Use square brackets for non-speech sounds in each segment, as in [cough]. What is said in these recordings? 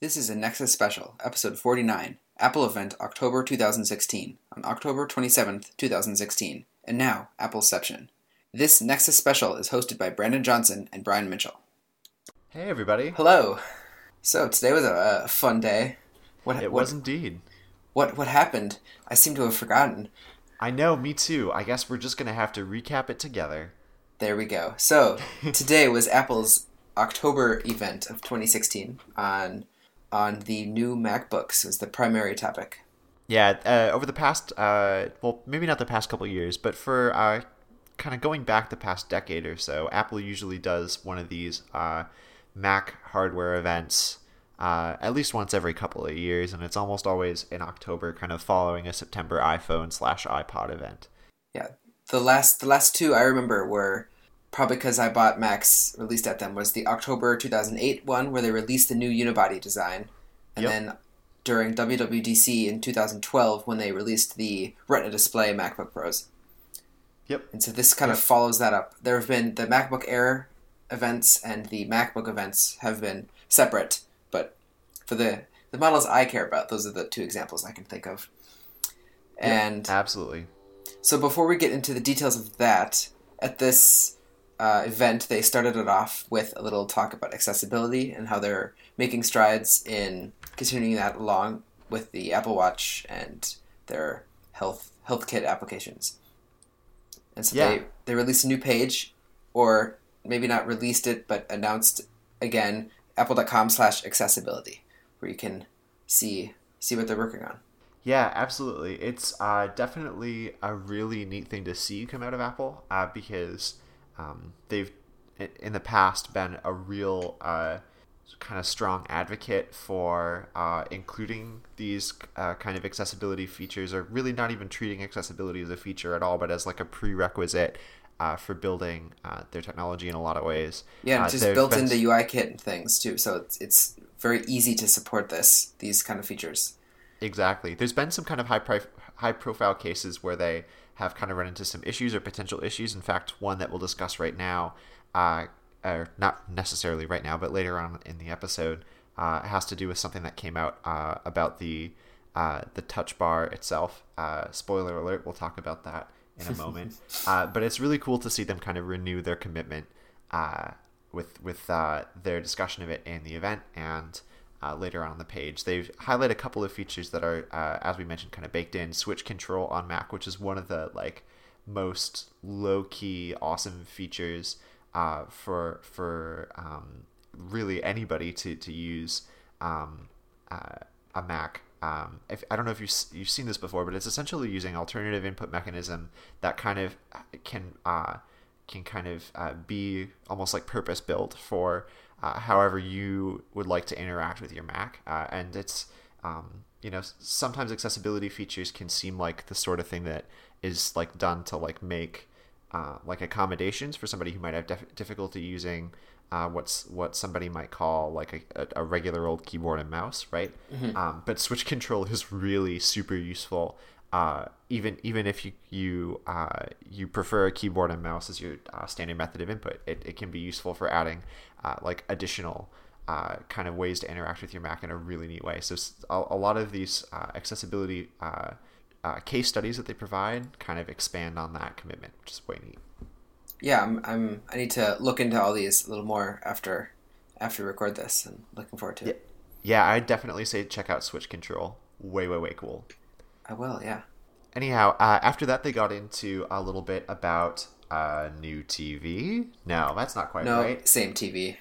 This is a Nexus special, episode 49, Apple event October 2016, on October 27th, 2016. And now, Appleception. This Nexus special is hosted by Brandon Johnson and Brian Mitchell. Hey, everybody. Hello. So today was a, a fun day. What It what, was indeed. what what happened? I seem to have forgotten. I know, me too. I guess we're just going to have to recap it together. There we go. So [laughs] today was Apple's October event of 2016 on on the new MacBooks was the primary topic. Yeah, uh, over the past, uh, well, maybe not the past couple years, but for uh, kind of going back the past decade or so, Apple usually does one of these uh, Mac hardware events uh, at least once every couple of years, and it's almost always in October, kind of following a September iPhone slash iPod event. Yeah, the last the last two I remember were probably because I bought Macs released at them was the October 2008 one where they released the new unibody design, and Yep. then during WWDC in 2012 when they released the Retina display MacBook Pros. Yep. And so this kind of follows that up. There have been the MacBook Air events and the MacBook events have been separate, but for the the models I care about, those are the two examples I can think of. And Absolutely. so before we get into the details of that, at this uh, event, they started it off with a little talk about accessibility and how they're making strides in continuing that along with the Apple Watch and their health health kit applications. And so Yeah. they they released a new page, or maybe not released it, but announced again apple.com/slash accessibility, where you can see see what they're working on. Yeah, absolutely. It's uh, definitely a really neat thing to see come out of Apple uh, because um, they've in the past been a real uh, kind of strong advocate for uh, including these uh, kind of accessibility features, or really not even treating accessibility as a feature at all, but as like a prerequisite uh, for building uh, their technology in a lot of ways. Yeah, Uh, just built been- into UI kit and things too, so it's, it's very easy to support this these kind of features. Exactly. There's been some kind of high pri- high profile cases where they have kind of run into some issues or potential issues. In fact, one that we'll discuss right now, uh, or not necessarily right now, but later on in the episode, uh, has to do with something that came out uh, about the uh, the touch bar itself. Uh, spoiler alert: we'll talk about that in a moment. [laughs] uh, but it's really cool to see them kind of renew their commitment uh, with with uh, their discussion of it in the event and uh, later on the page. They've highlighted a couple of features that are, uh, as we mentioned, kind of baked in. Switch control on Mac, which is one of the like most low key, awesome features uh, for for um, really anybody to to use um, uh, a Mac. Um, if, I don't know if you've, you've seen this before, but it's essentially using alternative input mechanism that kind of uh, can uh, can kind of be almost like purpose built for uh, however you would like to interact with your Mac. Uh, and it's, um, you know, sometimes accessibility features can seem like the sort of thing that is like done to like make uh, like accommodations for somebody who might have def- difficulty using uh, what's what somebody might call like a, a, a regular old keyboard and mouse, right? Um, but switch [laughs] control is really super useful. Uh, even even if you you uh, you prefer a keyboard and mouse as your uh, standard method of input, it, it can be useful for adding uh, like additional uh, kind of ways to interact with your Mac in a really neat way. So a lot of these uh, accessibility uh, uh, case studies that they provide kind of expand on that commitment, which is way neat. Yeah, I'm, I'm I need to look into all these a little more after after we record this, and looking forward to it. Yeah, I'd definitely say check out Switch Control. Way, way, way cool. I will. Yeah. Anyhow, uh, after that, they got into a little bit about uh, new TV. No, that's not quite No, right. same TV.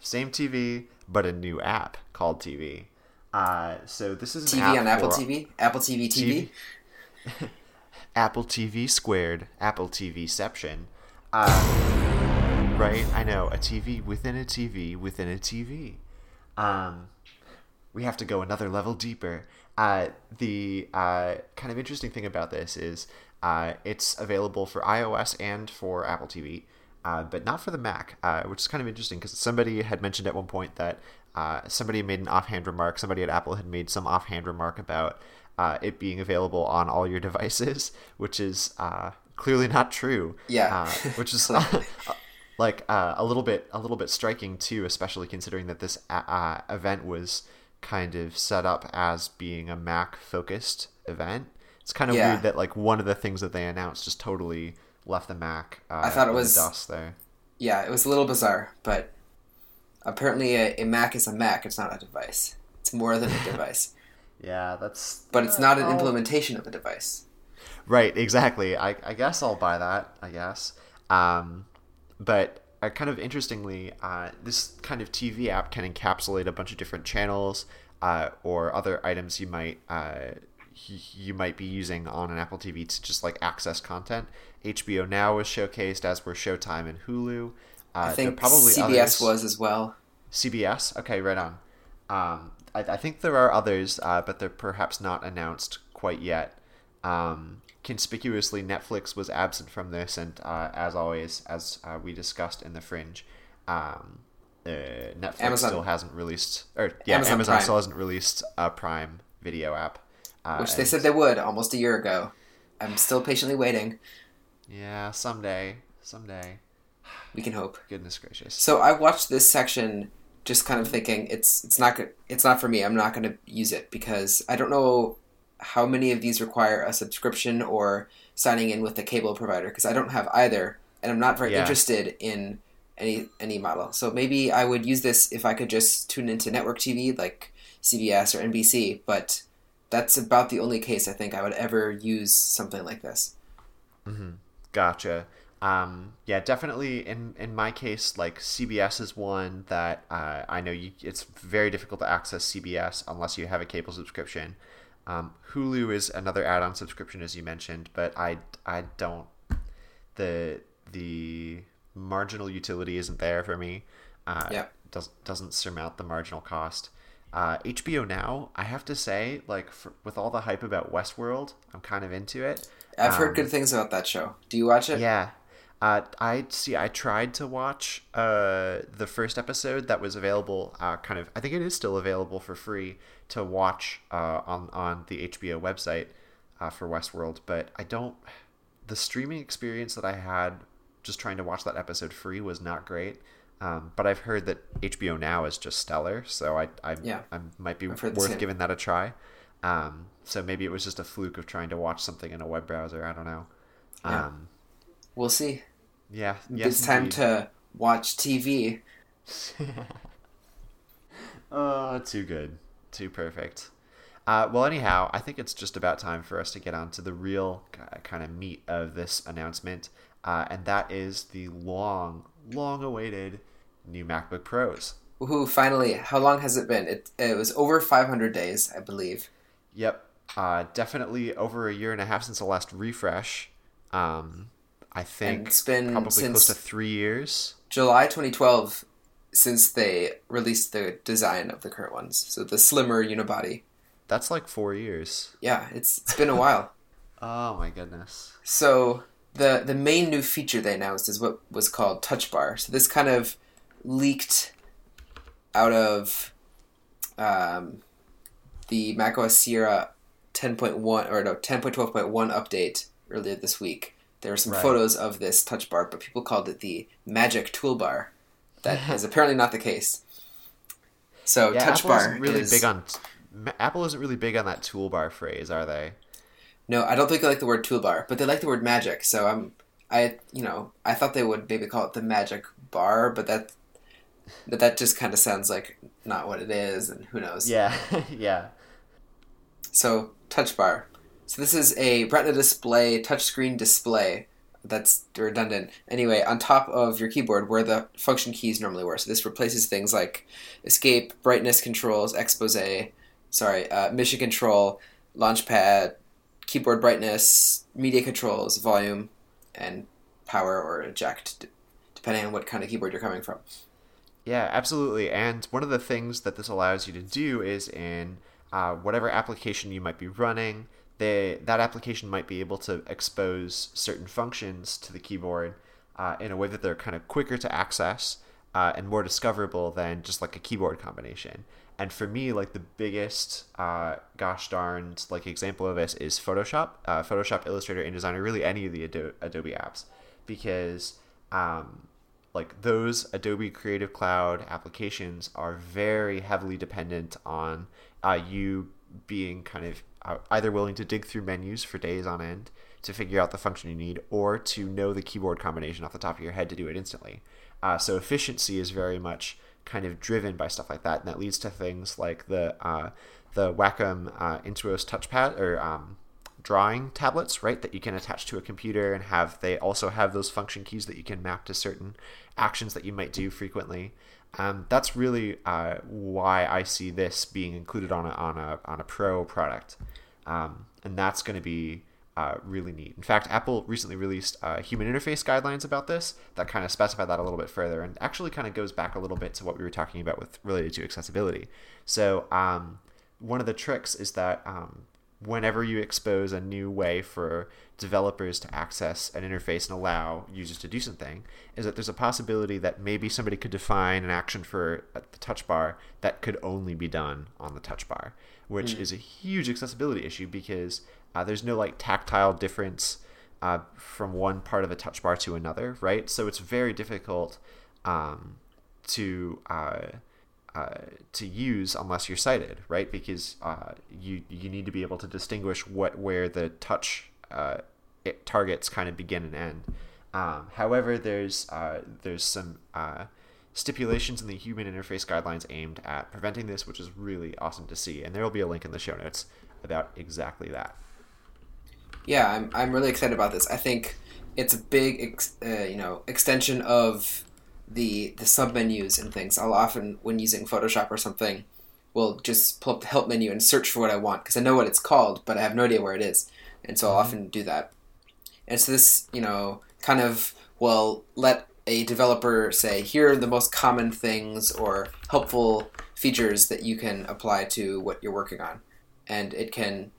Same TV, but a new app called TV. Uh, so this is an TV app on Apple TV. Apple TV TV. [laughs] Apple TV squared, Apple TVception. Uh, right? I know a TV within a TV within a TV. Um, we have to go another level deeper. Uh, the uh, kind of interesting thing about this is uh, it's available for iOS and for Apple TV, uh, but not for the Mac, uh, which is kind of interesting because somebody had mentioned at one point that uh, somebody made an offhand remark. Somebody at Apple had made some offhand remark about uh, it being available on all your devices, [laughs] which is uh, clearly not true. Yeah. uh, which is [laughs] [laughs] like uh, a little bit a little bit striking too, especially considering that this event was kind of set up as being a Mac focused event. It's kind of Yeah. weird that like one of the things that they announced just totally left the Mac. Uh, I thought it in the was- dust there. Yeah, it was a little bizarre, but apparently a, a Mac is a Mac. It's not a device. It's more than a [laughs] device, Yeah, that's. but it's not an I'll- implementation of a device. Right, exactly. I, I guess I'll buy that. I guess. Um, but uh, kind of interestingly, uh, this kind of TV app can encapsulate a bunch of different channels uh, or other items you might uh, you might be using on an Apple TV to just like access content. HBO Now was showcased, as were Showtime and Hulu. Uh, I think probably CBS others. was as well. CBS. Okay, right on. Um, I, I think there are others, uh, but they're perhaps not announced quite yet. Um, conspicuously, Netflix was absent from this, and uh, as always, as uh, we discussed in the Fringe, um, uh, Netflix Amazon- still hasn't released, or yeah, Amazon Amazon, Prime. still hasn't released a Prime Video app. Uh, which they said they would almost a year ago. I'm still patiently waiting. Yeah, someday, someday. We can hope. Goodness gracious. So I watched this section, just kind of thinking it's it's not good. It's not for me. I'm not going to use it because I don't know how many of these require a subscription or signing in with the cable provider because I don't have either, and I'm not very Yeah. interested in any any model. So maybe I would use this if I could just tune into network TV like CBS or NBC, but that's about the only case I think I would ever use something like this. Gotcha. Um, yeah, definitely. In in my case, like CBS is one that uh, I know you. It's very difficult to access CBS unless you have a cable subscription. Um, Hulu is another add-on subscription, as you mentioned, but I I don't the the marginal utility isn't there for me. Uh, Yeah. does, doesn't surmount the marginal cost. Uh, HBO Now, I have to say, like for, with all the hype about Westworld, I'm kind of into it. I've heard Um, good things about that show. Do you watch it? yeah. Uh, I see. I tried to watch uh, the first episode that was available. Uh, kind of. I think it is still available for free to watch uh, on on the HBO website uh, for Westworld. But I don't. The streaming experience that I had just trying to watch that episode free was not great. Um, but I've heard that HBO Now is just stellar, so I I, Yeah. I might be I've heard the worth giving that a try. Um, so maybe it was just a fluke of trying to watch something in a web browser. I don't know. Yeah. Um, We'll see. Yeah, it's time to watch TV. [laughs] Oh, too good, too perfect. Uh, well, anyhow, I think it's just about time for us to get on to the real kind of meat of this announcement, uh, and that is the long, long-awaited new MacBook Pros. Woohoo! Finally, how long has it been? It it was over 500 days, I believe. Yep, uh, definitely over a year and a half since the last refresh. Um, I think it's been probably since- close to three years. July 2012, since they released the design of the current ones, so the slimmer unibody. That's like four years. Yeah, it's it's been a [laughs] while. Oh my goodness. So the the main new feature they announced is what was called Touch Bar. So this kind of leaked out of um, the macOS Sierra 10.1 or no 10.12.1 update earlier this week. There were some Right. photos of this Touch Bar, but people called it the Magic Toolbar. That [laughs] is apparently not the case. So Yeah, Touch Apple Bar isn't really is big on Apple isn't really big on that toolbar phrase, are they? No, I don't think they like the word toolbar, but they like the word magic. So I'm, I, you know, I thought they would maybe call it the magic bar, but that, but that just kind of sounds like not what it is, and who knows. Yeah, [laughs] yeah. So touch bar. So this is a Retina display, touchscreen display. That's redundant. Anyway, on top of your keyboard, where the function keys normally were. So this replaces things like escape, brightness controls, expose, sorry, uh, mission control, launchpad, keyboard brightness, media controls, volume, and power or eject, depending on what kind of keyboard you're coming from. Yeah, absolutely. And one of the things that this allows you to do is in uh, whatever application you might be running, that application might be able to expose certain functions to the keyboard uh, in a way that they're kind of quicker to access uh, and more discoverable than just like a keyboard combination. And for me, like the biggest, uh, gosh darned, like example of this is Photoshop, uh, Photoshop, Illustrator, InDesign, or really any of the Ado- Adobe apps, because um, like those Adobe Creative Cloud applications are very heavily dependent on you being kind of uh, either willing to dig through menus for days on end to figure out the function you need, or to know the keyboard combination off the top of your head to do it instantly. Uh, so efficiency is very much kind of driven by stuff like that, and that leads to things like the uh, the Wacom uh, Intuos touchpad or um, drawing tablets, right? That you can attach to a computer and have. They also have those function keys that you can map to certain actions that you might do frequently. Um, that's really uh, why I see this being included on a on a on a pro product, um, and that's going to be uh, really neat. In fact, Apple recently released uh, human interface guidelines about this that kind of specify that a little bit further, and actually kind of goes back a little bit to what we were talking about with related to accessibility. So, um, one of the tricks is that um, whenever you expose a new way for developers to access an interface and allow users to do something, is that there's a possibility that maybe somebody could define an action for the touch bar that could only be done on the touch bar, which mm. is a huge accessibility issue because uh, there's no like tactile difference uh, from one part of the touch bar to another, right? So it's very difficult um, to uh, uh to use unless you're sighted, right? Because uh, you you need to be able to distinguish what where the touch uh, targets kind of begin and end. Um, however, there's there's some stipulations in the human interface guidelines aimed at preventing this, which is really awesome to see. And there will be a link in the show notes about exactly that yeah, I'm I'm really excited about this. I think it's a big ex, uh, you know extension of the the sub menus and things. I'll often when using Photoshop or something, will just pull up the help menu and search for what I want because I know what it's called, but I have no idea where it is, and so I'll mm-hmm. often do that. And so this you know kind of will let a developer say here are the most common things or helpful features that you can apply to what you're working on, and it can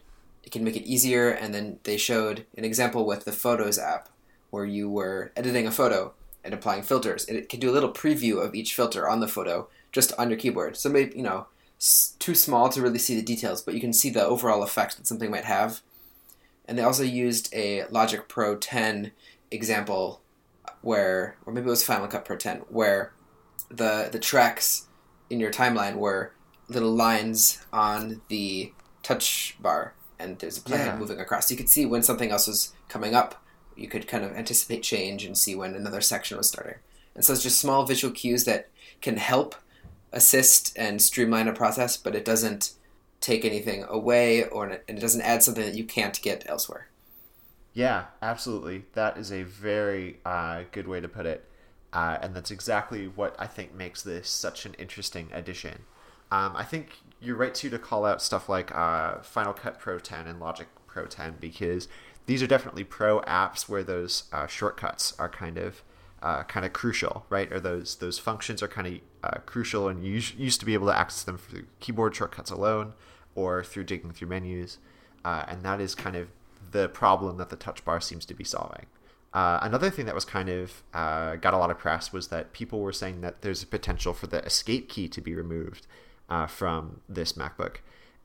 it can make it easier. And then they showed an example with the Photos app where you were editing a photo and applying filters. And it can do a little preview of each filter on the photo just on your keyboard. So maybe, you know, too small to really see the details, but you can see the overall effect that something might have. And they also used a Logic Pro 10 example where, or maybe it was Final Cut Pro 10, where the the tracks in your timeline were little lines on the touch bar and there's a planet yeah. moving across. You could see when something else was coming up. You could kind of anticipate change and see when another section was starting. And so it's just small visual cues that can help assist and streamline a process, but it doesn't take anything away or and it doesn't add something that you can't get elsewhere. Yeah, absolutely. That is a very uh, good way to put it. Uh, and that's exactly what I think makes this such an interesting addition. Um, I think you're right too to call out stuff like uh, Final Cut Pro 10 and Logic Pro 10 because these are definitely pro apps where those uh, shortcuts are kind of uh, kind of crucial, right? Or those those functions are kind of uh, crucial, and you used to be able to access them through keyboard shortcuts alone or through digging through menus, uh, and that is kind of the problem that the touch bar seems to be solving. Uh, another thing that was kind of uh, got a lot of press was that people were saying that there's a potential for the escape key to be removed from this MacBook.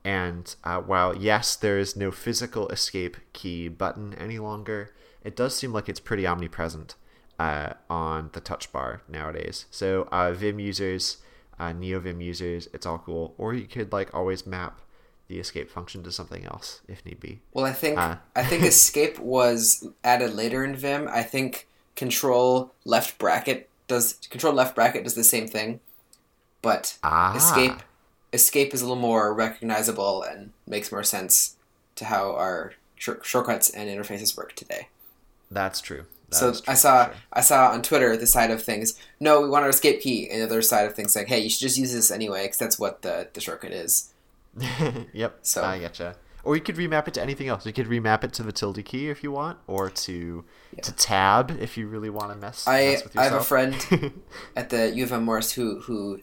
And uh, while, yes, there is no physical escape key button any longer, it does seem like it's pretty omnipresent uh, on the touch bar nowadays. So, uh, Vim users, uh, NeoVim users, it's all cool. Or you could like always map the escape function to something else if need be. Well, I think uh. I think [laughs] escape was added later in Vim. I think control left bracket does control left bracket does the same thing, but ah. escape escape is a little more recognizable and makes more sense to how our shortcuts and interfaces work today. That's true. That so true, I saw sure. I saw on Twitter the side of things. No, we want our escape key, and the other side of things like, hey, you should just use this anyway because that's what the the shortcut is. [laughs] yep. So I getcha. Or you could remap it to anything else. You could remap it to the tilde key if you want, or to yeah. to tab if you really want to mess. I mess I have a friend [laughs] at the U of M Morris who who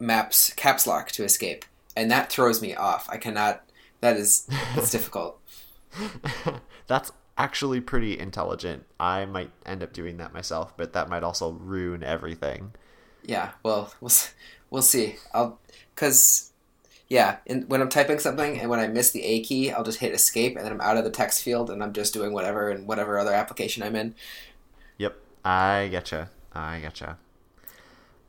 maps caps lock to escape, and that throws me off. I cannot. That is it's [laughs] difficult. That's actually pretty intelligent. I might end up doing that myself, but that might also ruin everything. Yeah, well, [laughs] we'll we'll see. I'll because yeah, in, when I'm typing something and when I miss the A key, I'll just hit escape and then I'm out of the text field and I'm just doing whatever and whatever other application I'm in. Yep, I getcha. I getcha.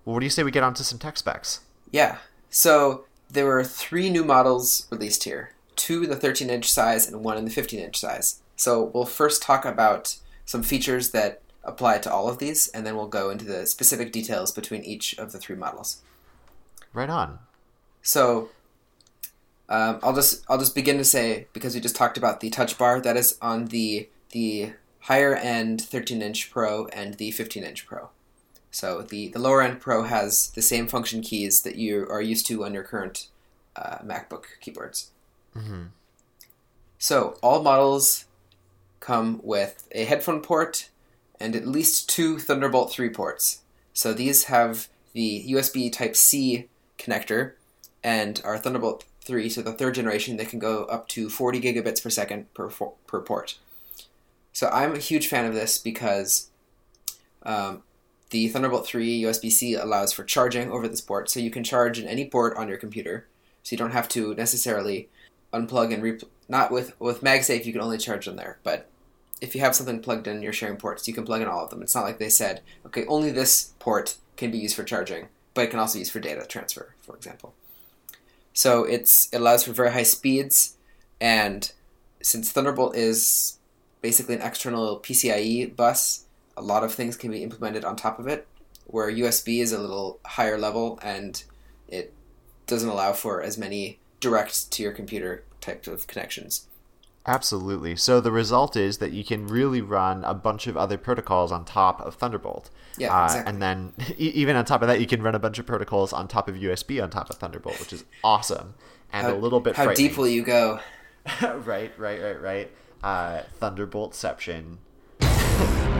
Well, what do you say we get onto some tech specs? Yeah. So there were three new models released here two in the 13 inch size and one in the 15 inch size. So we'll first talk about some features that apply to all of these, and then we'll go into the specific details between each of the three models. Right on. So um, I'll just I'll just begin to say because we just talked about the touch bar that is on the the higher end 13 inch Pro and the 15 inch Pro. So the, the lower end Pro has the same function keys that you are used to on your current uh, MacBook keyboards. Mm-hmm. So all models come with a headphone port and at least two Thunderbolt 3 ports. So these have the USB Type C connector and our Thunderbolt 3, so the third generation, they can go up to 40 gigabits per second per, per port. So I'm a huge fan of this because um, the Thunderbolt 3 USB C allows for charging over this port, so you can charge in any port on your computer. So you don't have to necessarily unplug and re. Not with with MagSafe, you can only charge in there, but if you have something plugged in your sharing ports, you can plug in all of them. It's not like they said, okay, only this port can be used for charging, but it can also be used for data transfer, for example. So it's it allows for very high speeds, and since Thunderbolt is basically an external PCIe bus, a lot of things can be implemented on top of it. Where USB is a little higher level and it doesn't allow for as many direct to your computer type of connections. Absolutely. So the result is that you can really run a bunch of other protocols on top of Thunderbolt. Yeah, uh, exactly. And then [laughs] even on top of that, you can run a bunch of protocols on top of USB on top of Thunderbolt, which is awesome and how, a little bit. How deep will you go? [laughs] right, right, right, right. Uh, Thunderboltception. [laughs]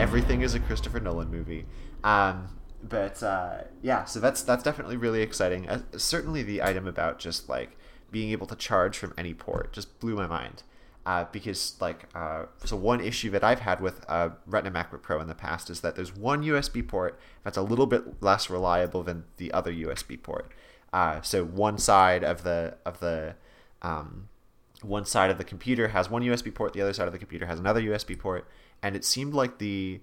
Everything is a Christopher Nolan movie. Um, but uh, yeah, so that's that's definitely really exciting. Uh, certainly, the item about just like being able to charge from any port just blew my mind. Uh, because like uh, so one issue that I've had with uh, Retina MacBook Pro in the past is that there's one USB port that's a little bit less reliable than the other USB port. Uh, so one side of the of the um, one side of the computer has one USB port, the other side of the computer has another USB port, and it seemed like the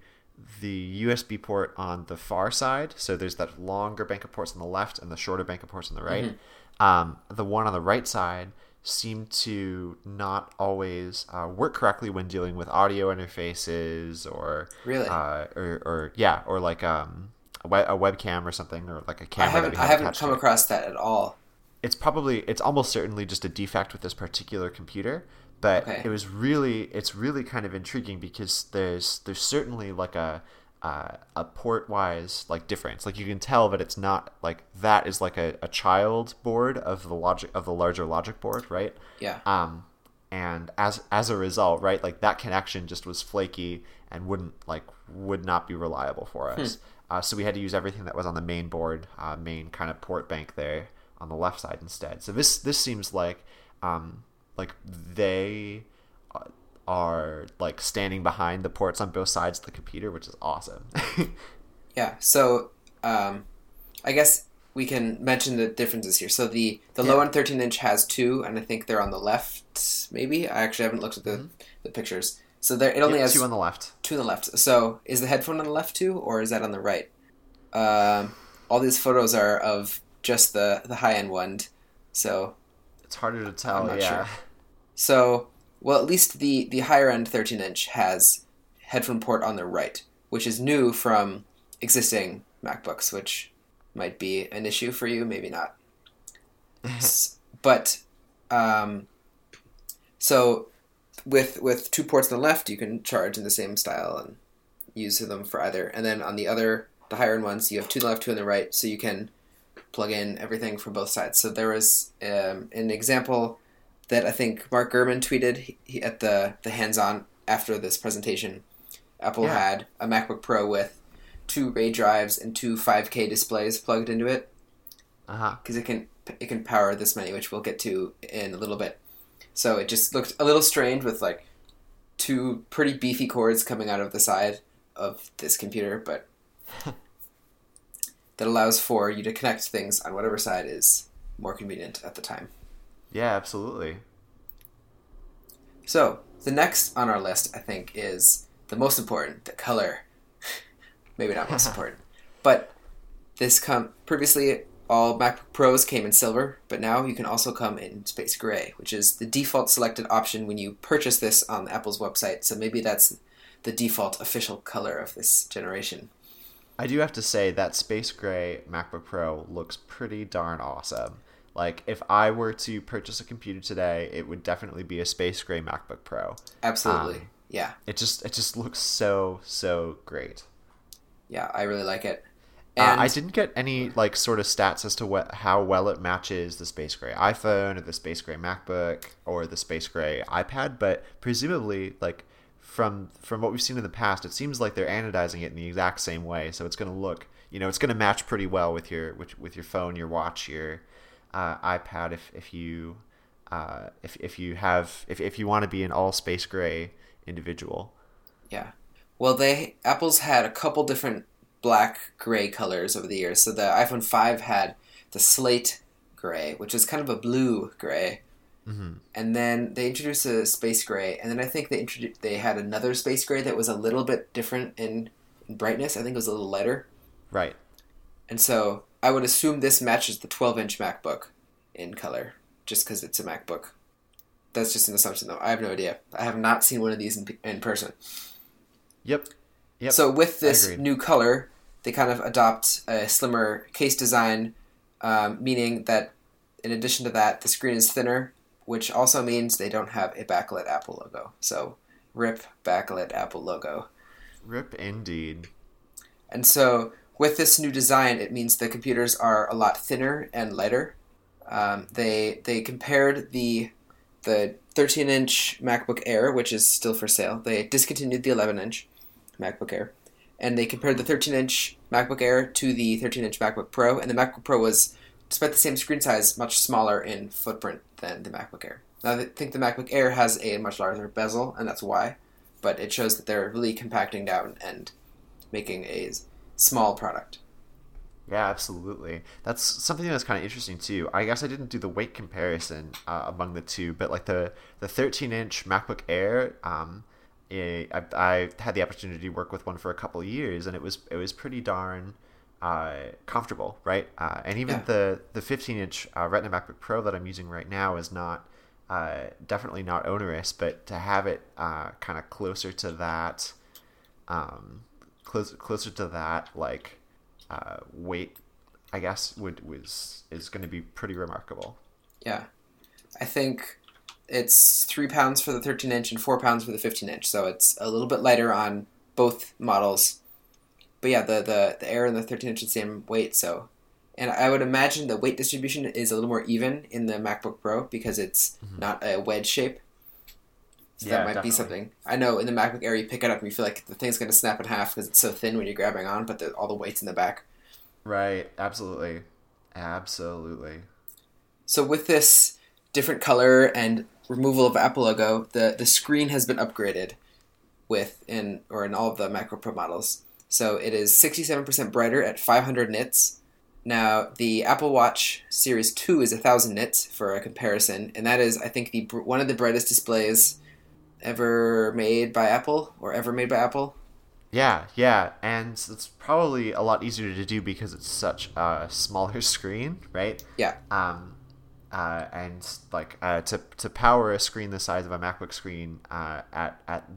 the USB port on the far side, so there's that longer bank of ports on the left and the shorter bank of ports on the right. Mm-hmm um, the one on the right side seemed to not always uh, work correctly when dealing with audio interfaces or really uh, or, or yeah or like um, a, web, a, webcam or something or like a camera. I haven't, I haven't come across that at all. It's probably it's almost certainly just a defect with this particular computer, but okay. it was really it's really kind of intriguing because there's there's certainly like a uh, a port wise like difference. Like you can tell that it's not like that is like a, a child board of the logic of the larger logic board, right? Yeah. Um, and as as a result, right, like that connection just was flaky and wouldn't like would not be reliable for us. Hmm. Uh, so we had to use everything that was on the main board, uh, main kind of port bank there on the left side instead. So this this seems like um, like they are like standing behind the ports on both sides of the computer, which is awesome. [laughs] yeah. So um, I guess we can mention the differences here. So the the yeah. low end 13 inch has two, and I think they're on the left. Maybe I actually haven't looked at the, mm-hmm. the pictures. So there, it only yep, has two on the left. Two on the left. So is the headphone on the left too, or is that on the right? Um, all these photos are of just the the high end one, so it's harder to tell. yeah. Sure. [laughs] So well, at least the, the higher end 13 inch has headphone port on the right, which is new from existing MacBooks, which might be an issue for you, maybe not. [laughs] but um, so with with two ports on the left, you can charge in the same style and use them for either. And then on the other, the higher end ones, you have two on the left, two on the right, so you can plug in everything from both sides. So there was um, an example that I think Mark Gurman tweeted he, at the the hands-on after this presentation. Apple yeah. had a MacBook Pro with two RAID drives and two 5K displays plugged into it. Uh huh. Because it can it can power this many, which we'll get to in a little bit. So it just looked a little strange with like two pretty beefy cords coming out of the side of this computer, but [laughs] that allows for you to connect things on whatever side is more convenient at the time. Yeah, absolutely. So, the next on our list, I think, is the most important the color. [laughs] Maybe not most [laughs] important. But This come previously all MacBook Pros came in silver, but now you can also come in space gray, which is the default selected option when you purchase this on Apple's website. So maybe that's the default official color of this generation. I do have to say that space gray MacBook Pro looks pretty darn awesome. Like if I were to purchase a computer today, it would definitely be a space gray MacBook Pro. Absolutely. Um, yeah. It just it just looks so so great. Yeah, I really like it. And uh, I didn't get any like sort of stats as to what how well it matches the space gray iPhone or the space gray MacBook or the space gray iPad, but presumably like from from what we've seen in the past, it seems like they're anodizing it in the exact same way. So it's going to look, you know, it's going to match pretty well with your with, with your phone, your watch, your uh, iPad. If if you uh, if if you have if if you want to be an all space gray individual. Yeah. Well, they Apple's had a couple different black gray colors over the years. So the iPhone 5 had the slate gray, which is kind of a blue gray. Mm-hmm. And then they introduced a space gray, and then I think they introduced they had another space gray that was a little bit different in, in brightness. I think it was a little lighter. Right. And so I would assume this matches the 12-inch MacBook in color, just because it's a MacBook. That's just an assumption, though. I have no idea. I have not seen one of these in, in person. Yep. Yep. So with this new color, they kind of adopt a slimmer case design, um, meaning that in addition to that, the screen is thinner, which also means they don't have a backlit Apple logo. So rip backlit Apple logo. Rip indeed. And so with this new design, it means the computers are a lot thinner and lighter. Um, they they compared the the 13 inch MacBook Air, which is still for sale. They discontinued the 11 inch MacBook Air, and they compared the 13 inch MacBook Air to the 13 inch MacBook Pro, and the MacBook Pro was, despite the same screen size, much smaller in footprint than the MacBook Air. Now, I think the MacBook Air has a much larger bezel, and that's why, but it shows that they're really compacting down and making a small product. Yeah, absolutely. That's something that's kind of interesting too. I guess I didn't do the weight comparison uh, among the two, but like the the 13 inch MacBook Air, um, I, I had the opportunity to work with one for a couple years, and it was it was pretty darn uh, comfortable, right? Uh, and even yeah. the the 15 inch uh, Retina MacBook Pro that I'm using right now is not uh, definitely not onerous, but to have it uh, kind of closer to that, um, closer closer to that like uh, weight, I guess would was is going to be pretty remarkable. Yeah, I think it's three pounds for the 13 inch and four pounds for the 15 inch, so it's a little bit lighter on both models. But yeah, the the, the Air and the 13 inch is the same weight, so and I would imagine the weight distribution is a little more even in the MacBook Pro because it's mm-hmm. not a wedge shape. So yeah, that might definitely. be something. I know in the MacBook Air you pick it up and you feel like the thing's going to snap in half because it's so thin when you're grabbing on, but the, all the weight's in the back. Right. Absolutely. Absolutely. So with this different color and removal of Apple logo, the, the screen has been upgraded with in or in all of the MacBook Pro models. So it is 67% brighter at 500 nits. Now the Apple Watch Series 2 is 1000 nits for a comparison, and that is I think the one of the brightest displays ever made by Apple or ever made by Apple. Yeah, yeah, and it's probably a lot easier to do because it's such a smaller [laughs] screen, right? Yeah. Um, uh, and like uh, to to power a screen the size of a MacBook screen uh, at at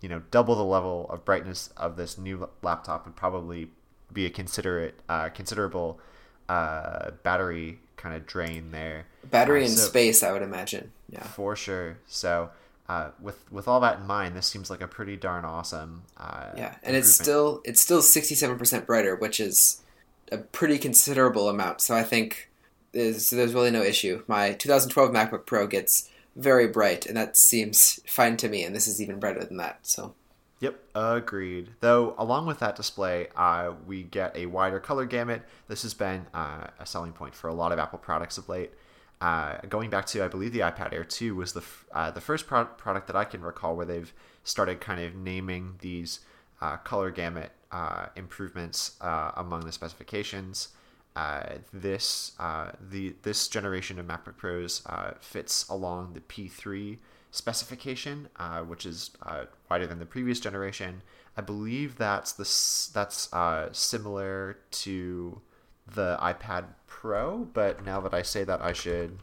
you know double the level of brightness of this new laptop would probably be a considerate uh, considerable uh, battery kind of drain there. Battery uh, in so, space, I would imagine. Yeah, for sure. So. Uh, with with all that in mind, this seems like a pretty darn awesome. Uh, yeah, and it's still it's still sixty seven percent brighter, which is a pretty considerable amount. So I think is there's really no issue. My 2012 MacBook Pro gets very bright, and that seems fine to me. And this is even brighter than that. So. Yep, agreed. Though, along with that display, uh, we get a wider color gamut. This has been uh, a selling point for a lot of Apple products of late. Uh, going back to, I believe the iPad Air 2 was the f- uh, the first pro- product that I can recall where they've started kind of naming these uh, color gamut uh, improvements among the specifications. Uh, this uh, the this generation of MacBook Pros uh, fits along the P3 specification, uh, which is uh, wider than the previous generation. I believe that's the that's similar to the iPad Pro, but now that I say that, I should.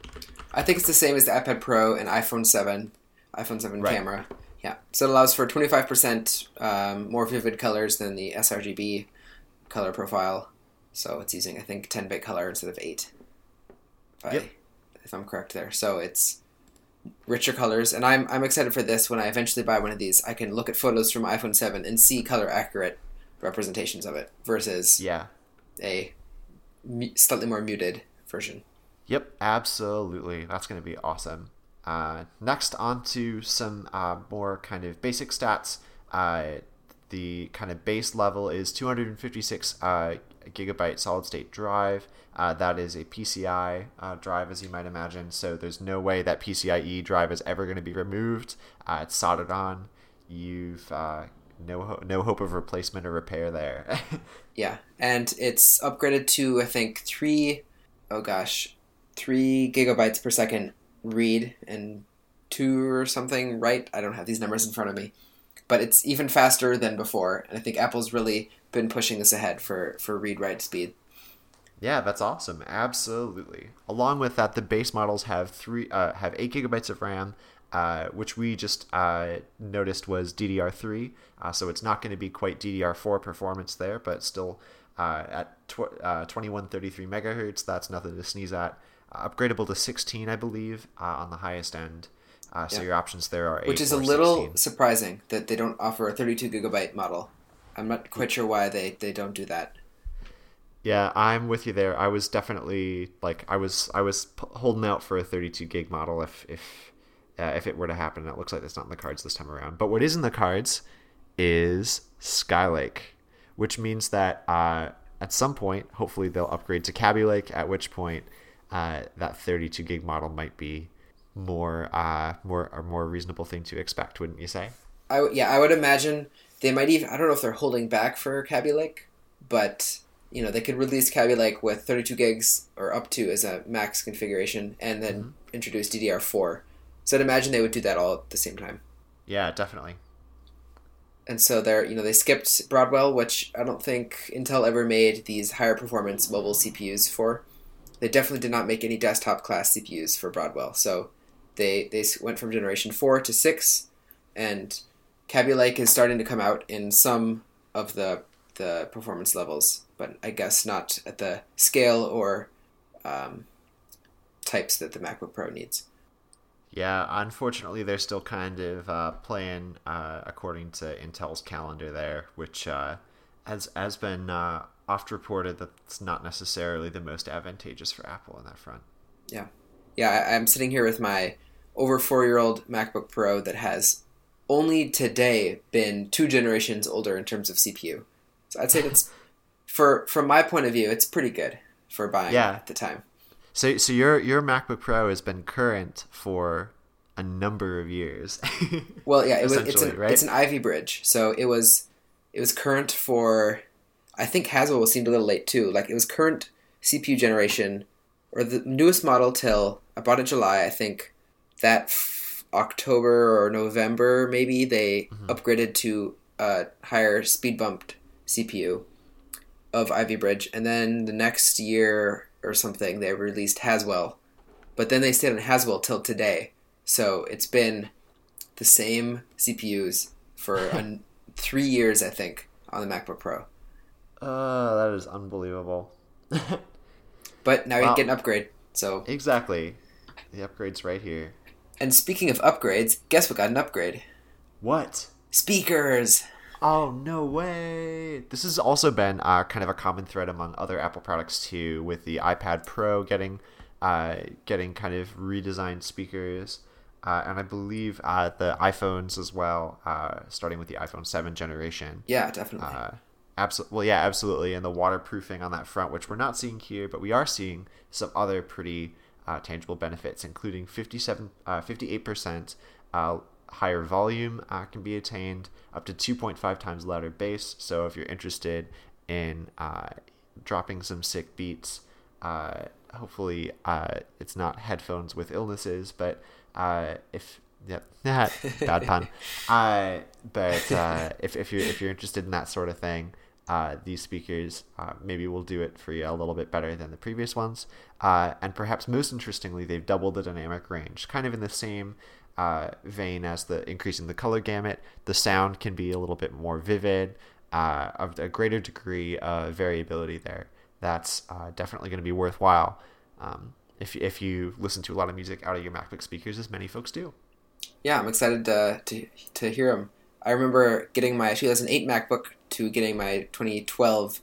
I think it's the same as the iPad Pro and iPhone 7, iPhone 7 Right. camera. Yeah. So it allows for 25% um, more vivid colors than the sRGB color profile. So it's using, I think, 10 bit color instead of 8. If, I, Yep. if I'm correct there. So it's richer colors. And I'm, I'm excited for this when I eventually buy one of these. I can look at photos from iPhone 7 and see color accurate representations of it versus Yeah. a slightly more muted version. Yep, absolutely. That's going to be awesome. Uh, next, on to some uh, more kind of basic stats. Uh, the kind of base level is 256 uh, gigabyte solid state drive. Uh, that is a PCI uh, drive, as you might imagine. So there's no way that PCIe drive is ever going to be removed. It's soldered on. You've no ho- no hope of replacement or repair there. [laughs] Yeah, and it's upgraded to I think three, oh gosh, three gigabytes per second read and two or something write. I don't have these numbers in front of me, but it's even faster than before. And I think Apple's really been pushing this ahead for for read write speed. Yeah, that's awesome. Absolutely. Along with that, the base models have three uh, have eight gigabytes of RAM, uh, which we just uh, noticed was DDR3. Uh, so it's not going to be quite DDR4 performance there, but still uh, at tw- uh, 2133 megahertz. That's nothing to sneeze at. Uh, upgradable to 16, I believe, uh, on the highest end. Uh, so Yeah. your options there are Which is a little 16. surprising that they don't offer a 32 gigabyte model. I'm not quite sure why they, they don't do that. Yeah, I'm with you there. I was definitely like I was I was p- holding out for a 32 gig model if if uh, if it were to happen. It looks like it's not in the cards this time around. But what is in the cards is Skylake, which means that uh, at some point, hopefully, they'll upgrade to Kaby Lake. At which point, uh, that 32 gig model might be more uh, more a more reasonable thing to expect, wouldn't you say? I w- yeah, I would imagine they might even. I don't know if they're holding back for Kaby Lake, but you know they could release Kaby Lake with 32 gigs or up to as a max configuration, and then introduce DDR4. So I'd imagine they would do that all at the same time. Yeah, definitely. And so they're you know they skipped Broadwell, which I don't think Intel ever made these higher performance mobile CPUs for. They definitely did not make any desktop class CPUs for Broadwell. So they they went from generation four to six, and Kaby Lake is starting to come out in some of the the performance levels, but I guess not at the scale or um, types that the MacBook Pro needs. Yeah, unfortunately, they're still kind of uh, playing uh, according to Intel's calendar there, which uh, has has been uh, oft reported that it's not necessarily the most advantageous for Apple on that front. Yeah, I, I'm sitting here with my over four year old MacBook Pro that has only today been two generations older in terms of CPU. So I'd say that's [laughs] for from my point of view, it's pretty good for buying Yeah. at the time. So, so your your MacBook Pro has been current for a number of years. [laughs] Well, yeah, it was it's an right? it's an Ivy Bridge, so it was it was current for I think Haswell seemed a little late too. Like it was current CPU generation or the newest model till I bought it July. I think that f- October or November maybe they mm-hmm. upgraded to a higher speed bumped CPU of Ivy Bridge, and then the next year or something they released Haswell, but then they stayed on Haswell till today. So it's been the same CPUs for [laughs] un- three years, I think, on the MacBook Pro. Oh, that is unbelievable. [laughs] But now you Wow. can get an upgrade. So, exactly. The upgrade's right here. and speaking of upgrades, guess what got an upgrade? What? Speakers. Oh no way! This has also been uh, kind of a common thread among other Apple products too, with the iPad Pro getting uh, getting kind of redesigned speakers, uh, and I believe uh, the iPhones as well, uh, starting with the iPhone Seven generation. Yeah, definitely. Uh, absolutely, well, yeah, absolutely, and the waterproofing on that front, which we're not seeing here, but we are seeing some other pretty uh, tangible benefits, including 57, uh, 58% uh, higher volume uh, can be attained, up to 2.5 times louder bass. So if you're interested in uh, dropping some sick beats, uh, hopefully uh, it's not headphones with illnesses, but uh, if Yep, [laughs] bad pun. [laughs] Uh, but uh, if, if you're if you're interested in that sort of thing, uh, these speakers uh, maybe will do it for you a little bit better than the previous ones. Uh, and perhaps most interestingly, they've doubled the dynamic range, kind of in the same uh, vein as the increasing the color gamut. The sound can be a little bit more vivid, uh, of a greater degree of variability there. That's uh, definitely going to be worthwhile um, if if you listen to a lot of music out of your MacBook speakers, as many folks do. Yeah, I'm excited to to, to hear them. I remember getting my 2008 MacBook to getting my 2012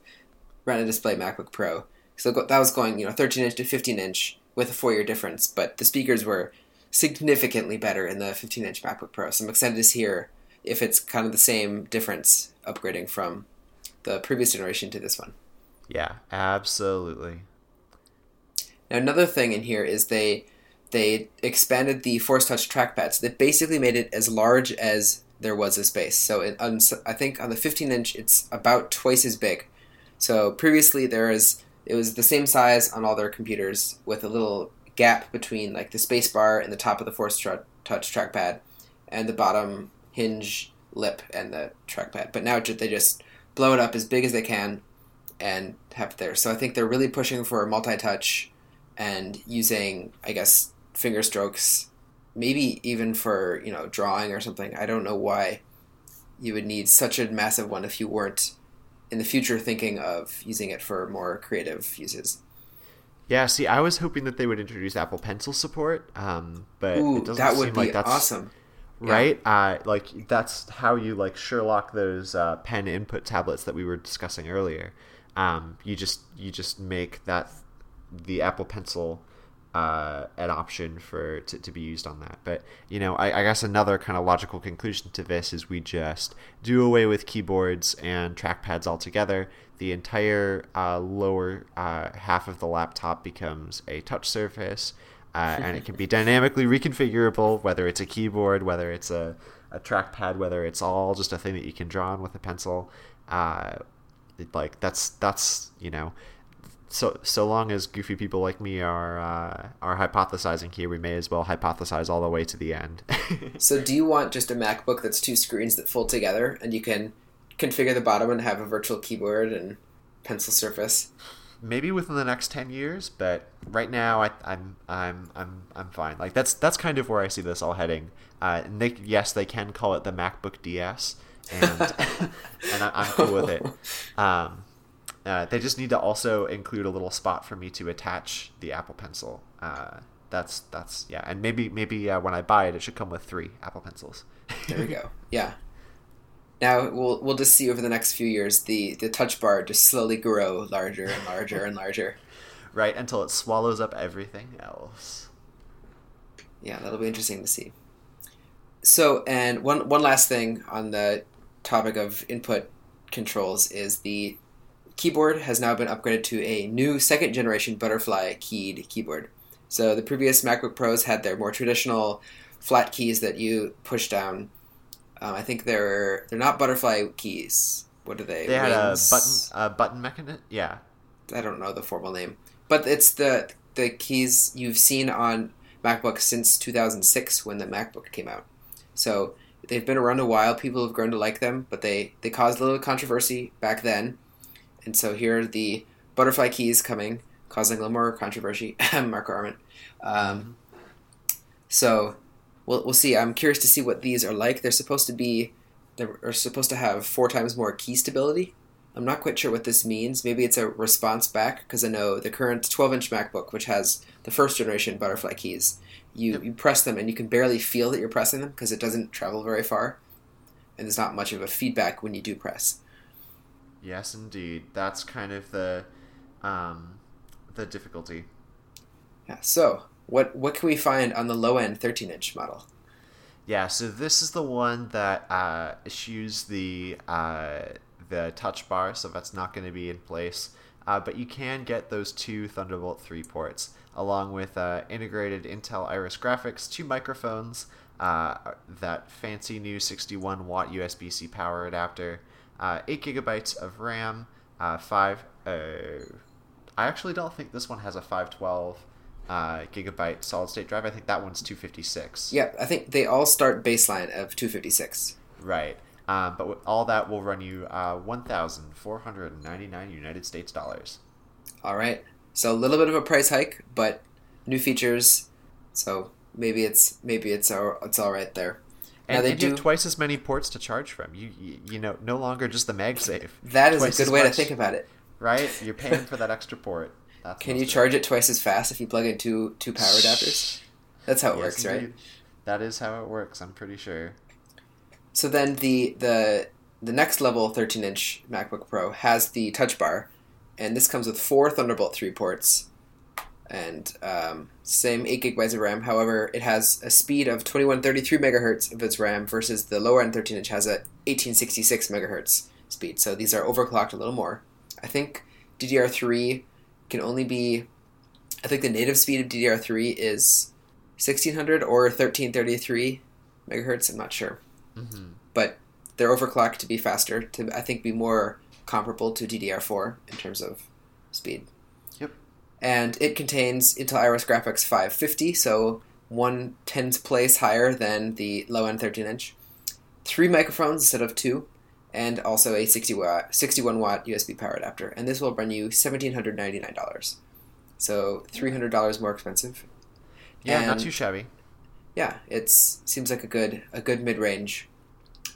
Retina display MacBook Pro. So that was going, you know, 13 inch to 15 inch with a four year difference, but the speakers were significantly better in the 15 inch MacBook Pro. So I'm excited to hear if it's kind of the same difference upgrading from the previous generation to this one. Yeah, absolutely. Now another thing in here is they they expanded the Force Touch trackpad. So they basically made it as large as there was a space. So it, on, I think on the 15 inch, it's about twice as big. So previously there is it was the same size on all their computers with a little gap between like the space bar and the top of the Force Touch trackpad and the bottom hinge lip and the trackpad. But now they just blow it up as big as they can and have it there. So I think they're really pushing for multi-touch and using, I guess, finger strokes, maybe even for you know drawing or something. I don't know why you would need such a massive one if you weren't in the future thinking of using it for more creative uses. Yeah, see, I was hoping that they would introduce Apple Pencil support, um, but Ooh, it doesn't that would seem be like that's awesome. right. Uh, like that's how you like Sherlock those uh, pen input tablets that we were discussing earlier. Um, you just you just make that the Apple Pencil uh, an option for to, to be used on that. But you know, I, I guess another kind of logical conclusion to this is we just do away with keyboards and trackpads altogether. The entire uh, lower uh, half of the laptop becomes a touch surface, uh, and it can be [laughs] dynamically reconfigurable, whether it's a keyboard, whether it's a, a trackpad, whether it's all just a thing that you can draw on with a pencil. Uh, like that's that's you know so so long as goofy people like me are uh, are hypothesizing here, we may as well hypothesize all the way to the end. [laughs] so, do you want just a MacBook that's two screens that fold together, and you can configure the bottom and have a virtual keyboard and pencil surface? Maybe within the next ten years, but right now I, I'm I'm I'm I'm fine. Like that's that's kind of where I see this all heading. Uh, and they, yes, they can call it the MacBook DS, and [laughs] and I, am cool with it. [laughs] Um, uh, they just need to also include a little spot for me to attach the Apple Pencil. Uh, that's that's yeah, and maybe maybe uh, when I buy it, it should come with three Apple Pencils. there we go. Yeah. Now we'll we'll just see over the next few years the the touch bar just slowly grow larger and larger and larger. [laughs] Right until it swallows up everything else. Yeah, that'll be interesting to see. So, and one one last thing on the topic of input controls is the keyboard has now been upgraded to a new second generation butterfly keyed keyboard. So the previous MacBook Pros had their more traditional flat keys that you push down. Um, I think they're they're not butterfly keys. What are they? They had a button a button mechanism. Yeah, I don't know the formal name, but it's the the keys you've seen on MacBook since 2006 when the MacBook came out. So they've been around a while. People have grown to like them, but they they caused a little controversy back then. And so here are the butterfly keys coming, causing a little more controversy. [laughs] Marco Arment. Um, so we'll, we'll see. I'm curious to see what these are like. They're supposed to be, they're supposed to have four times more key stability. I'm not quite sure what this means. Maybe it's a response back because I know the current 12 inch MacBook, which has the first generation butterfly keys, you, yep. you press them and you can barely feel that you're pressing them because it doesn't travel very far. And there's not much of a feedback when you do press. Yes, indeed. That's kind of the um, the difficulty. Yeah. So, what what can we find on the low end 13 inch model? Yeah. So this is the one that uh, eschews the uh, the touch bar, so that's not going to be in place. Uh, but you can get those two Thunderbolt 3 ports, along with uh, integrated Intel Iris graphics, two microphones, uh, that fancy new 61 watt USB C power adapter, uh, 8 gigabytes of RAM, uh, 5. Uh, I actually don't think this one has a 512 uh, gigabyte solid state drive. I think that one's 256. Yeah, I think they all start baseline of 256. Right. Um, but all that will run you uh, 1,499 United States dollars. All right. So a little bit of a price hike, but new features. So maybe it's maybe it's all, it's all right there. And, now they do twice as many ports to charge from. You you, you know, no longer just the MagSafe. that is twice a good way to think about it. Right? You're paying [laughs] for that extra port. That's Can you charge it twice as fast if you plug in two two power adapters? That's how it Yes, works, right? That is how it works. I'm pretty sure. So then the the the next level 13 inch MacBook Pro has the Touch Bar, and this comes with four Thunderbolt 3 ports, and um, same 8 gigabytes of RAM. However, it has a speed of 2133 megahertz of its RAM versus the lower end 13 inch has a 1866 megahertz speed. So these are overclocked a little more. I think DDR3 can only be. I think the native speed of DDR3 is 1600 or 1333 megahertz. I'm not sure hmm but they're overclocked to be faster, to I think be more comparable to DDR4 in terms of speed. And it contains Intel Iris Graphics 550, so one tens place higher than the low end 13 inch. Three microphones instead of two, and also a 60 watt, 61 watt USB power adapter. And this will run you $1,799. So $300 more expensive. Yeah, not too shabby. yeah, it seems like a good a good mid range,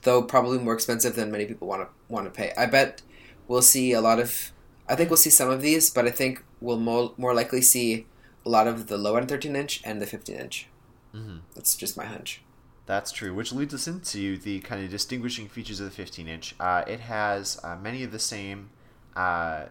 though probably more expensive than many people want to want to pay. I bet we'll see a lot of. I think we'll see some of these, but I think we'll more more likely see a lot of the low end 13 inch and the 15 inch. hmm That's just my hunch. That's true, which leads us into the kind of distinguishing features of the 15 inch. Uh, it has uh, many of the same uh,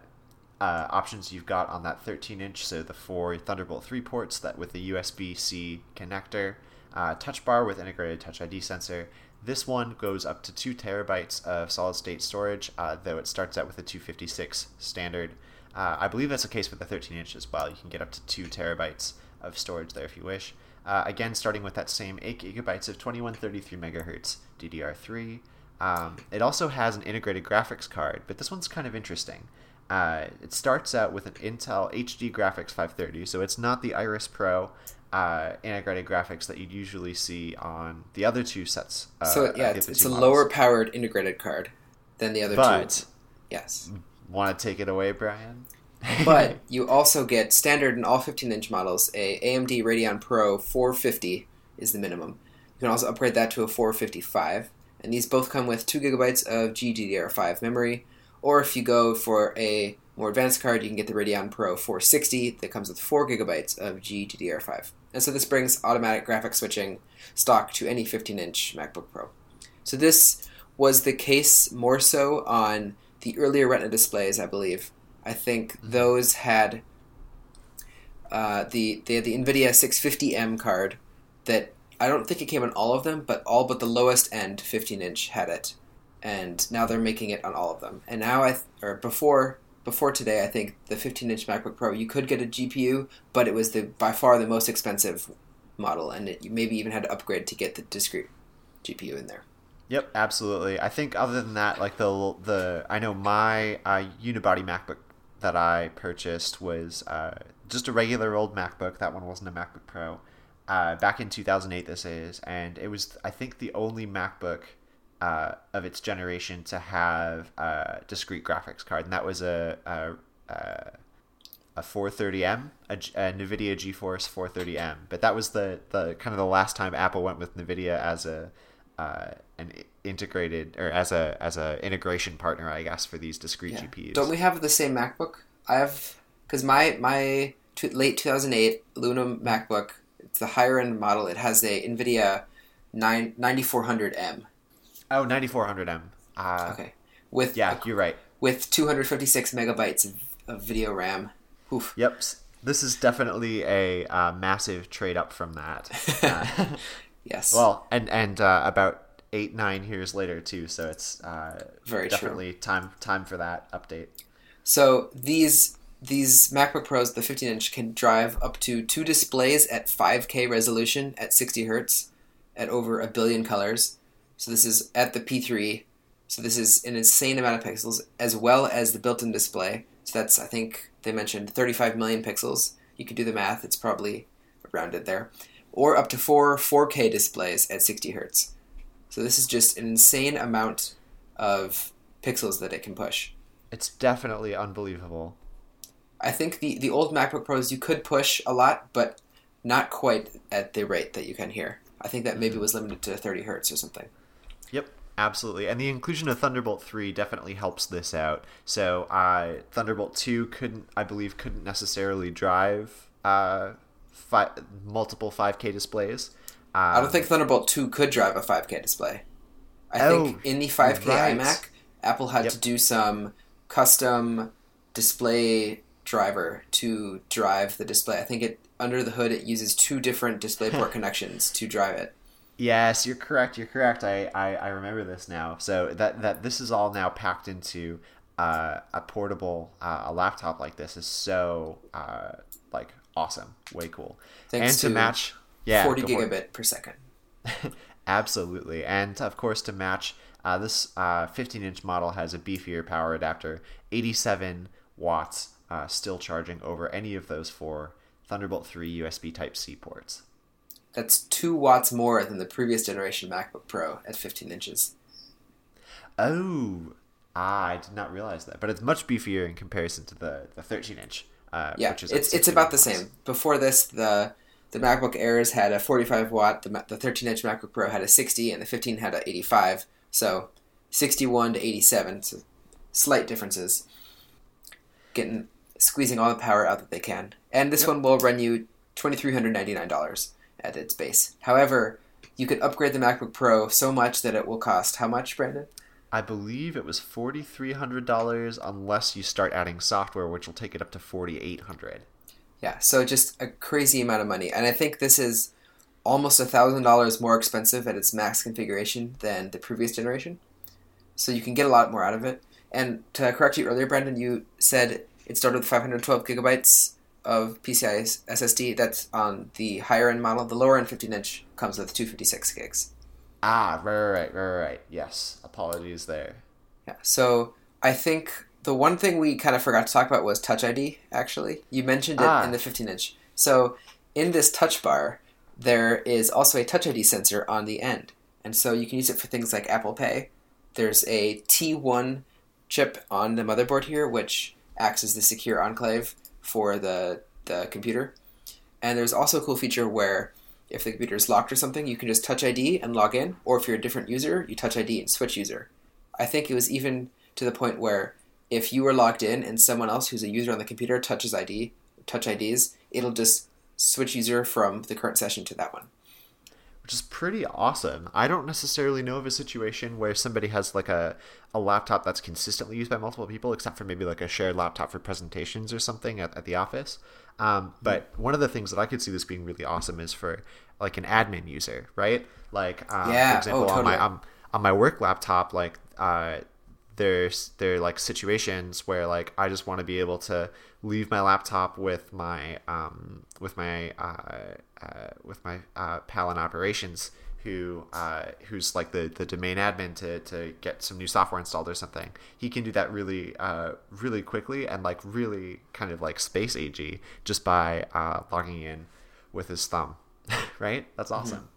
uh, options you've got on that 13 inch, so the four Thunderbolt 3 ports that with the USB C connector, uh, touch bar with integrated Touch ID sensor. This one goes up to 2 terabytes of solid state storage, uh, though it starts out with a 256 standard. Uh, I believe that's the case with the 13 inch as well. You can get up to 2 terabytes of storage there if you wish. Uh, again, starting with that same 8 gigabytes of 2133 megahertz DDR3. Um, it also has an integrated graphics card, but this one's kind of interesting. Uh, it starts out with an Intel HD Graphics 530, so it's not the Iris Pro uh, integrated graphics that you'd usually see on the other two sets. Uh, so yeah, it's, it's a models. lower powered integrated card than the other But two. Yes. Want to take it away, Brian? [laughs] but you also get standard in all 15 inch models a AMD Radeon Pro 450 is the minimum. You can also upgrade that to a 455, and these both come with two gigabytes of GDDR5 memory. Or if you go for a more advanced card, you can get the Radeon Pro 460 that comes with four gigabytes of GDDR5. And so this brings automatic graphic switching stock to any 15 inch MacBook Pro. So this was the case more so on the earlier Retina displays, I believe. I think those had uh, the they had the NVIDIA 650M card that I don't think it came on all of them, but all but the lowest end 15 inch had it, and now they're making it on all of them. And now I th- or before before today, I think the 15 inch MacBook Pro you could get a GPU, but it was the by far the most expensive model, and it, you maybe even had to upgrade to get the discrete GPU in there. Yep, absolutely. I think other than that, like the the I know my uh, unibody MacBook that I purchased was uh, just a regular old MacBook. That one wasn't a MacBook Pro. Uh, back in 2008, this is, and it was I think the only MacBook uh, of its generation to have a discrete graphics card, and that was a a, a, a 430M, a, G- a NVIDIA GeForce 430M. But that was the the kind of the last time Apple went with NVIDIA as a uh, an integrated or as a as a integration partner, I guess, for these discrete Yeah. GPUs. Don't we have the same MacBook? I have because my my t- late 2008 Luna MacBook, it's the higher end model. It has a NVIDIA 9 9400M. Oh, 9400M. Uh, Okay, with Yeah, you're right. with 256 megabytes of, of video RAM. Oof. Yep. This is definitely a uh, massive trade up from that. [laughs] Uh, Yes. [laughs] well, and and uh, about eight nine years later too. So it's uh, Very true. definitely time time for that update. So these these MacBook Pros, the 15 inch, can drive up to two displays at 5K resolution at 60 hertz, at over a billion colors. So this is at the P3. So this is an insane amount of pixels, as well as the built-in display. So that's I think they mentioned 35 million pixels. You could do the math; it's probably rounded there, or up to four 4K displays at 60 hertz. So this is just an insane amount of pixels that it can push. It's definitely unbelievable. I think the, the old MacBook Pros you could push a lot, but not quite at the rate that you can here. I think that maybe was limited to 30 hertz or something. Yep, absolutely. And the inclusion of Thunderbolt 3 definitely helps this out. So uh, Thunderbolt 2 couldn't, I believe, couldn't necessarily drive uh, fi- multiple 5K displays. Um, I don't think Thunderbolt 2 could drive a 5K display. I Oh, think in the 5K right. iMac, Apple had Yep. to do some custom display driver to drive the display. I think it under the hood it uses two different DisplayPort [laughs] connections to drive it. Yes, you're correct. You're correct. I, I, I remember this now. So that that this is all now packed into uh, a portable uh, a laptop like this is so uh, like awesome, way cool. Thanks and to, to match, yeah, 40 go for gigabit per second. [laughs] Absolutely, and of course to match, uh, this 15-inch model has a beefier power adapter, 87 watts, uh, still charging over any of those four Thunderbolt 3 USB Type C ports. That's 2 watts more than the previous generation MacBook Pro at 15 inches. Oh, ah, I did not realize that, but it's much beefier in comparison to the the 13-inch. Uh, Yeah, which is at it's it's 61 about the same. Before this, the the MacBook Airs had a 45 watt. The the 13 inch MacBook Pro had a 60, and the 15 had a 85. So 61 to 87. So slight differences. Getting squeezing all the power out that they can. And this Yep. one will run you twenty three hundred ninety nine dollars at its base. However, you could upgrade the MacBook Pro so much that it will cost how much, Brandon? I believe it was forty three hundred dollars, unless you start adding software, which will take it up to forty eight hundred. Yeah, so just a crazy amount of money, and I think this is almost a thousand dollars more expensive at its max configuration than the previous generation. So you can get a lot more out of it. And to correct you earlier, Brendan, you said it started with 512 gigabytes of PCI SSD. That's on the higher end model. The lower end 15 inch comes with 256 gigs. Ah, right, right, right, right, right. Yes, apologies there. Yeah. So I think the one thing we kind of forgot to talk about was Touch ID. Actually, you mentioned it Ah. in the 15 inch. So in this Touch bar, there is also a Touch ID sensor on the end, and so you can use it for things like Apple Pay. There's a T1 chip on the motherboard here, which acts as the secure enclave for the the computer. And there's also a cool feature where if the computer is locked or something, you can just touch ID and log in, or if you're a different user, you touch ID and switch user. I think it was even to the point where if you are logged in and someone else who's a user on the computer touches ID, touch IDs, it'll just switch user from the current session to that one. which is pretty awesome. I don't necessarily know of a situation where somebody has like a, a laptop that's consistently used by multiple people, except for maybe like a shared laptop for presentations or something at, at the office. Um, but one of the things that I could see this being really awesome is for like an admin user, right? Like, um, Yeah. for example, Oh, on my totally. um, on my work laptop, like uh, there's there are like situations where like I just want to be able to leave my laptop with my um, with my uh, uh, with my uh, pal in operations who uh, who's like the, the domain admin to, to get some new software installed or something. He can do that really uh, really quickly and like really kind of like space agey just by uh, logging in with his thumb. [laughs] right? That's awesome.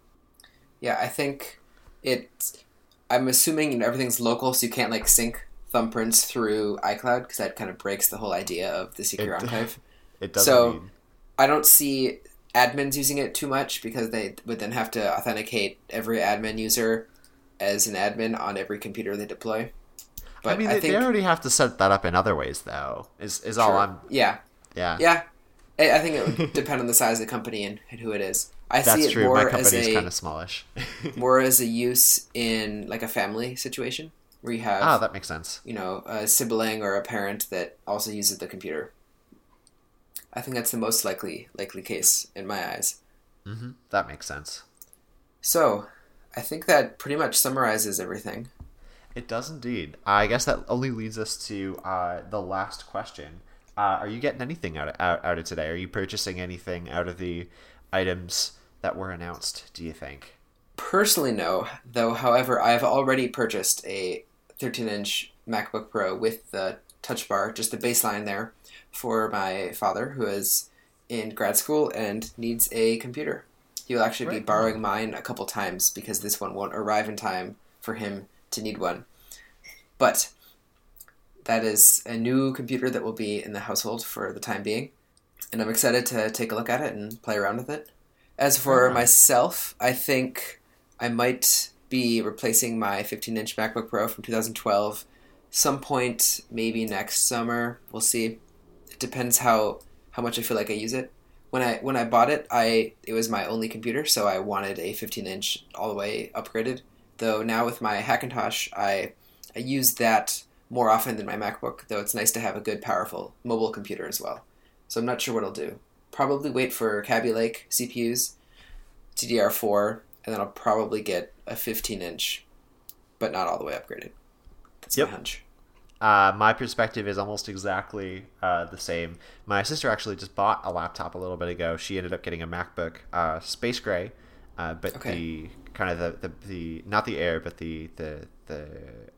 Yeah, I think it. I'm assuming you know, everything's local, so you can't like sync thumbprints through iCloud because that kind of breaks the whole idea of the secure It- enclave. [laughs] It does So- indeed. I don't see admins using it too much because they would then have to authenticate every admin user as an admin on every computer they deploy. But I mean, I they, think they already have to set that up in other ways, though. Is is all Sure. I'm. yeah, Yeah, yeah. I I think it would [laughs] depend on the size of the company and, and who it is. I see it true. more My company's a kind of smallish. [laughs] more as a use in like a family situation where you have ah, that makes sense. you know a sibling or a parent that also uses the computer. I think that's the most likely likely case in my eyes. Mm-hmm. That makes sense. So, I think that pretty much summarizes everything. It does indeed. I guess that only leads us to uh, the last question. Uh, are you getting anything out of, out, out of today? Are you purchasing anything out of the items that were announced? Do you think? Personally, no. Though, however, I have already purchased a 13-inch MacBook Pro with the Touch Bar, just the baseline there, for my father, who is in grad school and needs a computer. He'll actually be borrowing mine a couple times because this one won't arrive in time for him to need one. But that is a new computer that will be in the household for the time being, and I'm excited to take a look at it and play around with it. As for on. myself, I think I might be replacing my 15 inch MacBook Pro from 2012 some point maybe next summer. We'll see. It depends how how much I feel like I use it. When I when I bought it, I it was my only computer, so I wanted a 15 inch all the way upgraded. Though now with my Hackintosh, I I use that more often than my MacBook. Though it's nice to have a good, powerful mobile computer as well. So I'm not sure what I'll do. Probably wait for Kaby Lake CPUs, DDR4, and then I'll probably get a 15 inch, but not all the way upgraded. That's Yep. my hunch. Uh, my perspective is almost exactly uh, the same. My sister actually just bought a laptop a little bit ago. She ended up getting a MacBook uh, Space Gray, uh, but Okay. the kind of the, the, the not the Air, but the the the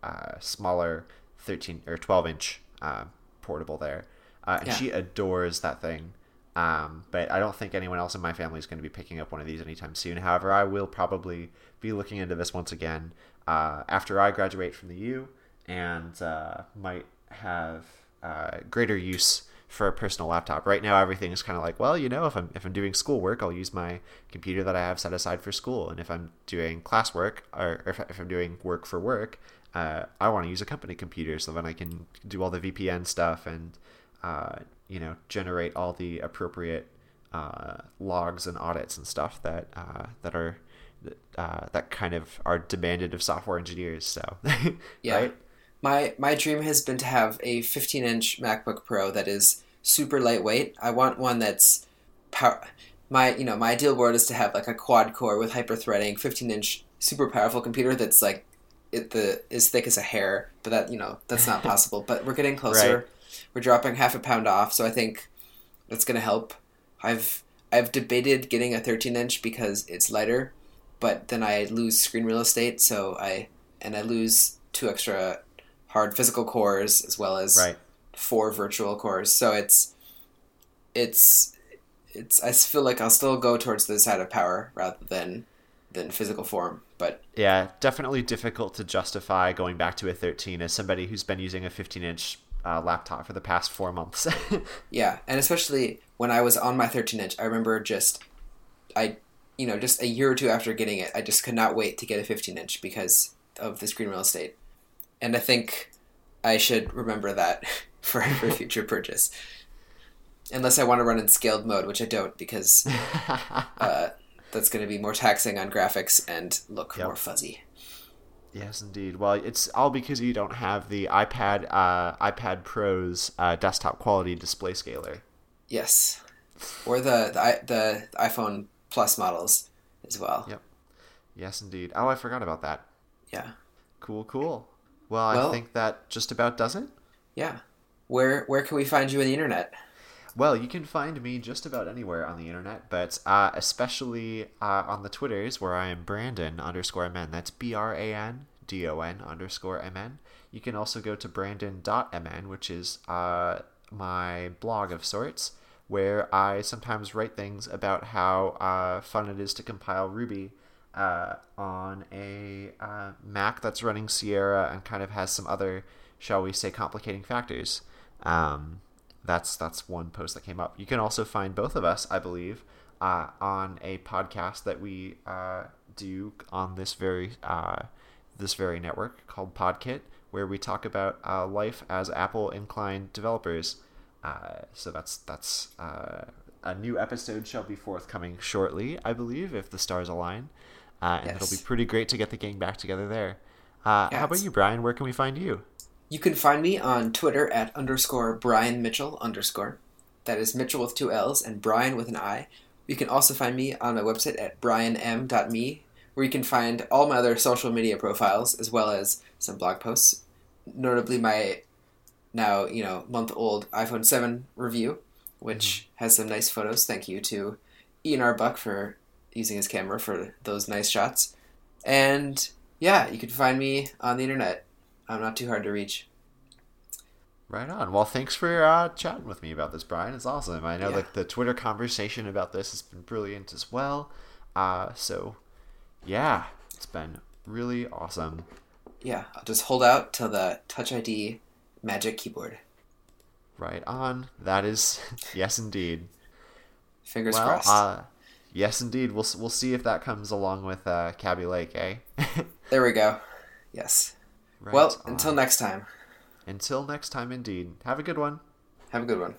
uh, smaller thirteen or twelve inch uh, portable there, uh, and Yeah. she adores that thing. Um, but I don't think anyone else in my family is going to be picking up one of these anytime soon. However, I will probably be looking into this once again uh, after I graduate from the U and uh, might have uh, greater use for a personal laptop. Right now, everything is kind of like, well, you know, if I'm if I'm doing schoolwork, I'll use my computer that I have set aside for school, and if I'm doing classwork or if, if I'm doing work for work, uh, I want to use a company computer so then I can do all the VPN stuff and uh, you know generate all the appropriate uh, logs and audits and stuff that uh, that are uh, that kind of are demanded of software engineers. So [laughs] Yeah. right. My my dream has been to have a 15 inch MacBook Pro that is super lightweight. I want one that's power. My you know my ideal world is to have like a quad core with hyper threading, 15 inch super powerful computer that's like it the as thick as a hair. But that you know that's not [laughs] possible. but we're getting closer. Right. We're dropping half a pound off, so I think that's gonna help. I've I've debated getting a 13 inch because it's lighter, but then I lose screen real estate, so I and I lose two extra hard physical cores as well as Right. four virtual cores. So it's it's it's I feel like I'll still go towards the side of power rather than than physical form. But Yeah, definitely difficult to justify going back to a 13 as somebody who's been using a 15 inch uh, laptop for the past four months. [laughs] yeah, and especially when I was on my 13 inch, I remember just I you know just a year or two after getting it, I just could not wait to get a 15 inch because of the screen real estate. And I think I should remember that [laughs] for for [laughs] future purchase. Unless I want to run in scaled mode, which I don't because uh, that's going to be more taxing on graphics and look Yep. more fuzzy. Yes, indeed. Well, it's all because you don't have the iPad uh, iPad Pro's uh, desktop quality display scaler. Yes, or the the, the iPhone Plus models as well. Yep. Yes, indeed. Oh, I forgot about that. Yeah, Cool, cool. Well, I think that just about does it. yeah. Where where can we find you on the internet? Well, you can find me just about anywhere on the internet, but uh, especially uh, on the Twitters where I am Brandon underscore MN. That's B R A N D O N underscore MN. You can also go to brandon.mn, which is uh, my blog of sorts, where I sometimes write things about how uh, fun it is to compile Ruby uh, on a uh, Mac that's running Sierra and kind of has some other, shall we say, complicating factors. Um, that's that's one post that came up. You can also find both of us, I believe, uh, on a podcast that we uh, do on this very uh, this very network called Podkit, where we talk about uh, life as Apple inclined developers. Uh, so that's that's uh, a new episode shall be forthcoming shortly, I believe, if the stars align, uh, and it'll be pretty great to get the gang back together there. Uh, how about you, Brian? Where can we find you? You can find me on Twitter at underscore Brian Mitchell underscore. That is Mitchell with two L's and Brian with an I. You can also find me on my website at brianm.me, where you can find all my other social media profiles as well as some blog posts, notably my now you know month old iPhone 7 review, which mm-hmm. has some nice photos. Thank you to Ian R. Buck for using his camera for those nice shots. And yeah, you can find me on the internet. I'm not too hard to reach. Right on. Well, thanks for uh, chatting with me about this, Brian. It's awesome. I know Yeah. like the Twitter conversation about this has been brilliant as well. Uh, so, yeah, it's been really awesome. Yeah, I'll just hold out till the Touch ID Magic Keyboard. Right on. That is [laughs] yes, indeed. Fingers well, crossed. uh, yes, indeed. We'll we'll see if that comes along with uh, Kaby Lake, eh? [laughs] there we go. Yes. Right well, on. until next time. until next time, indeed. Have a good one. Have a good one.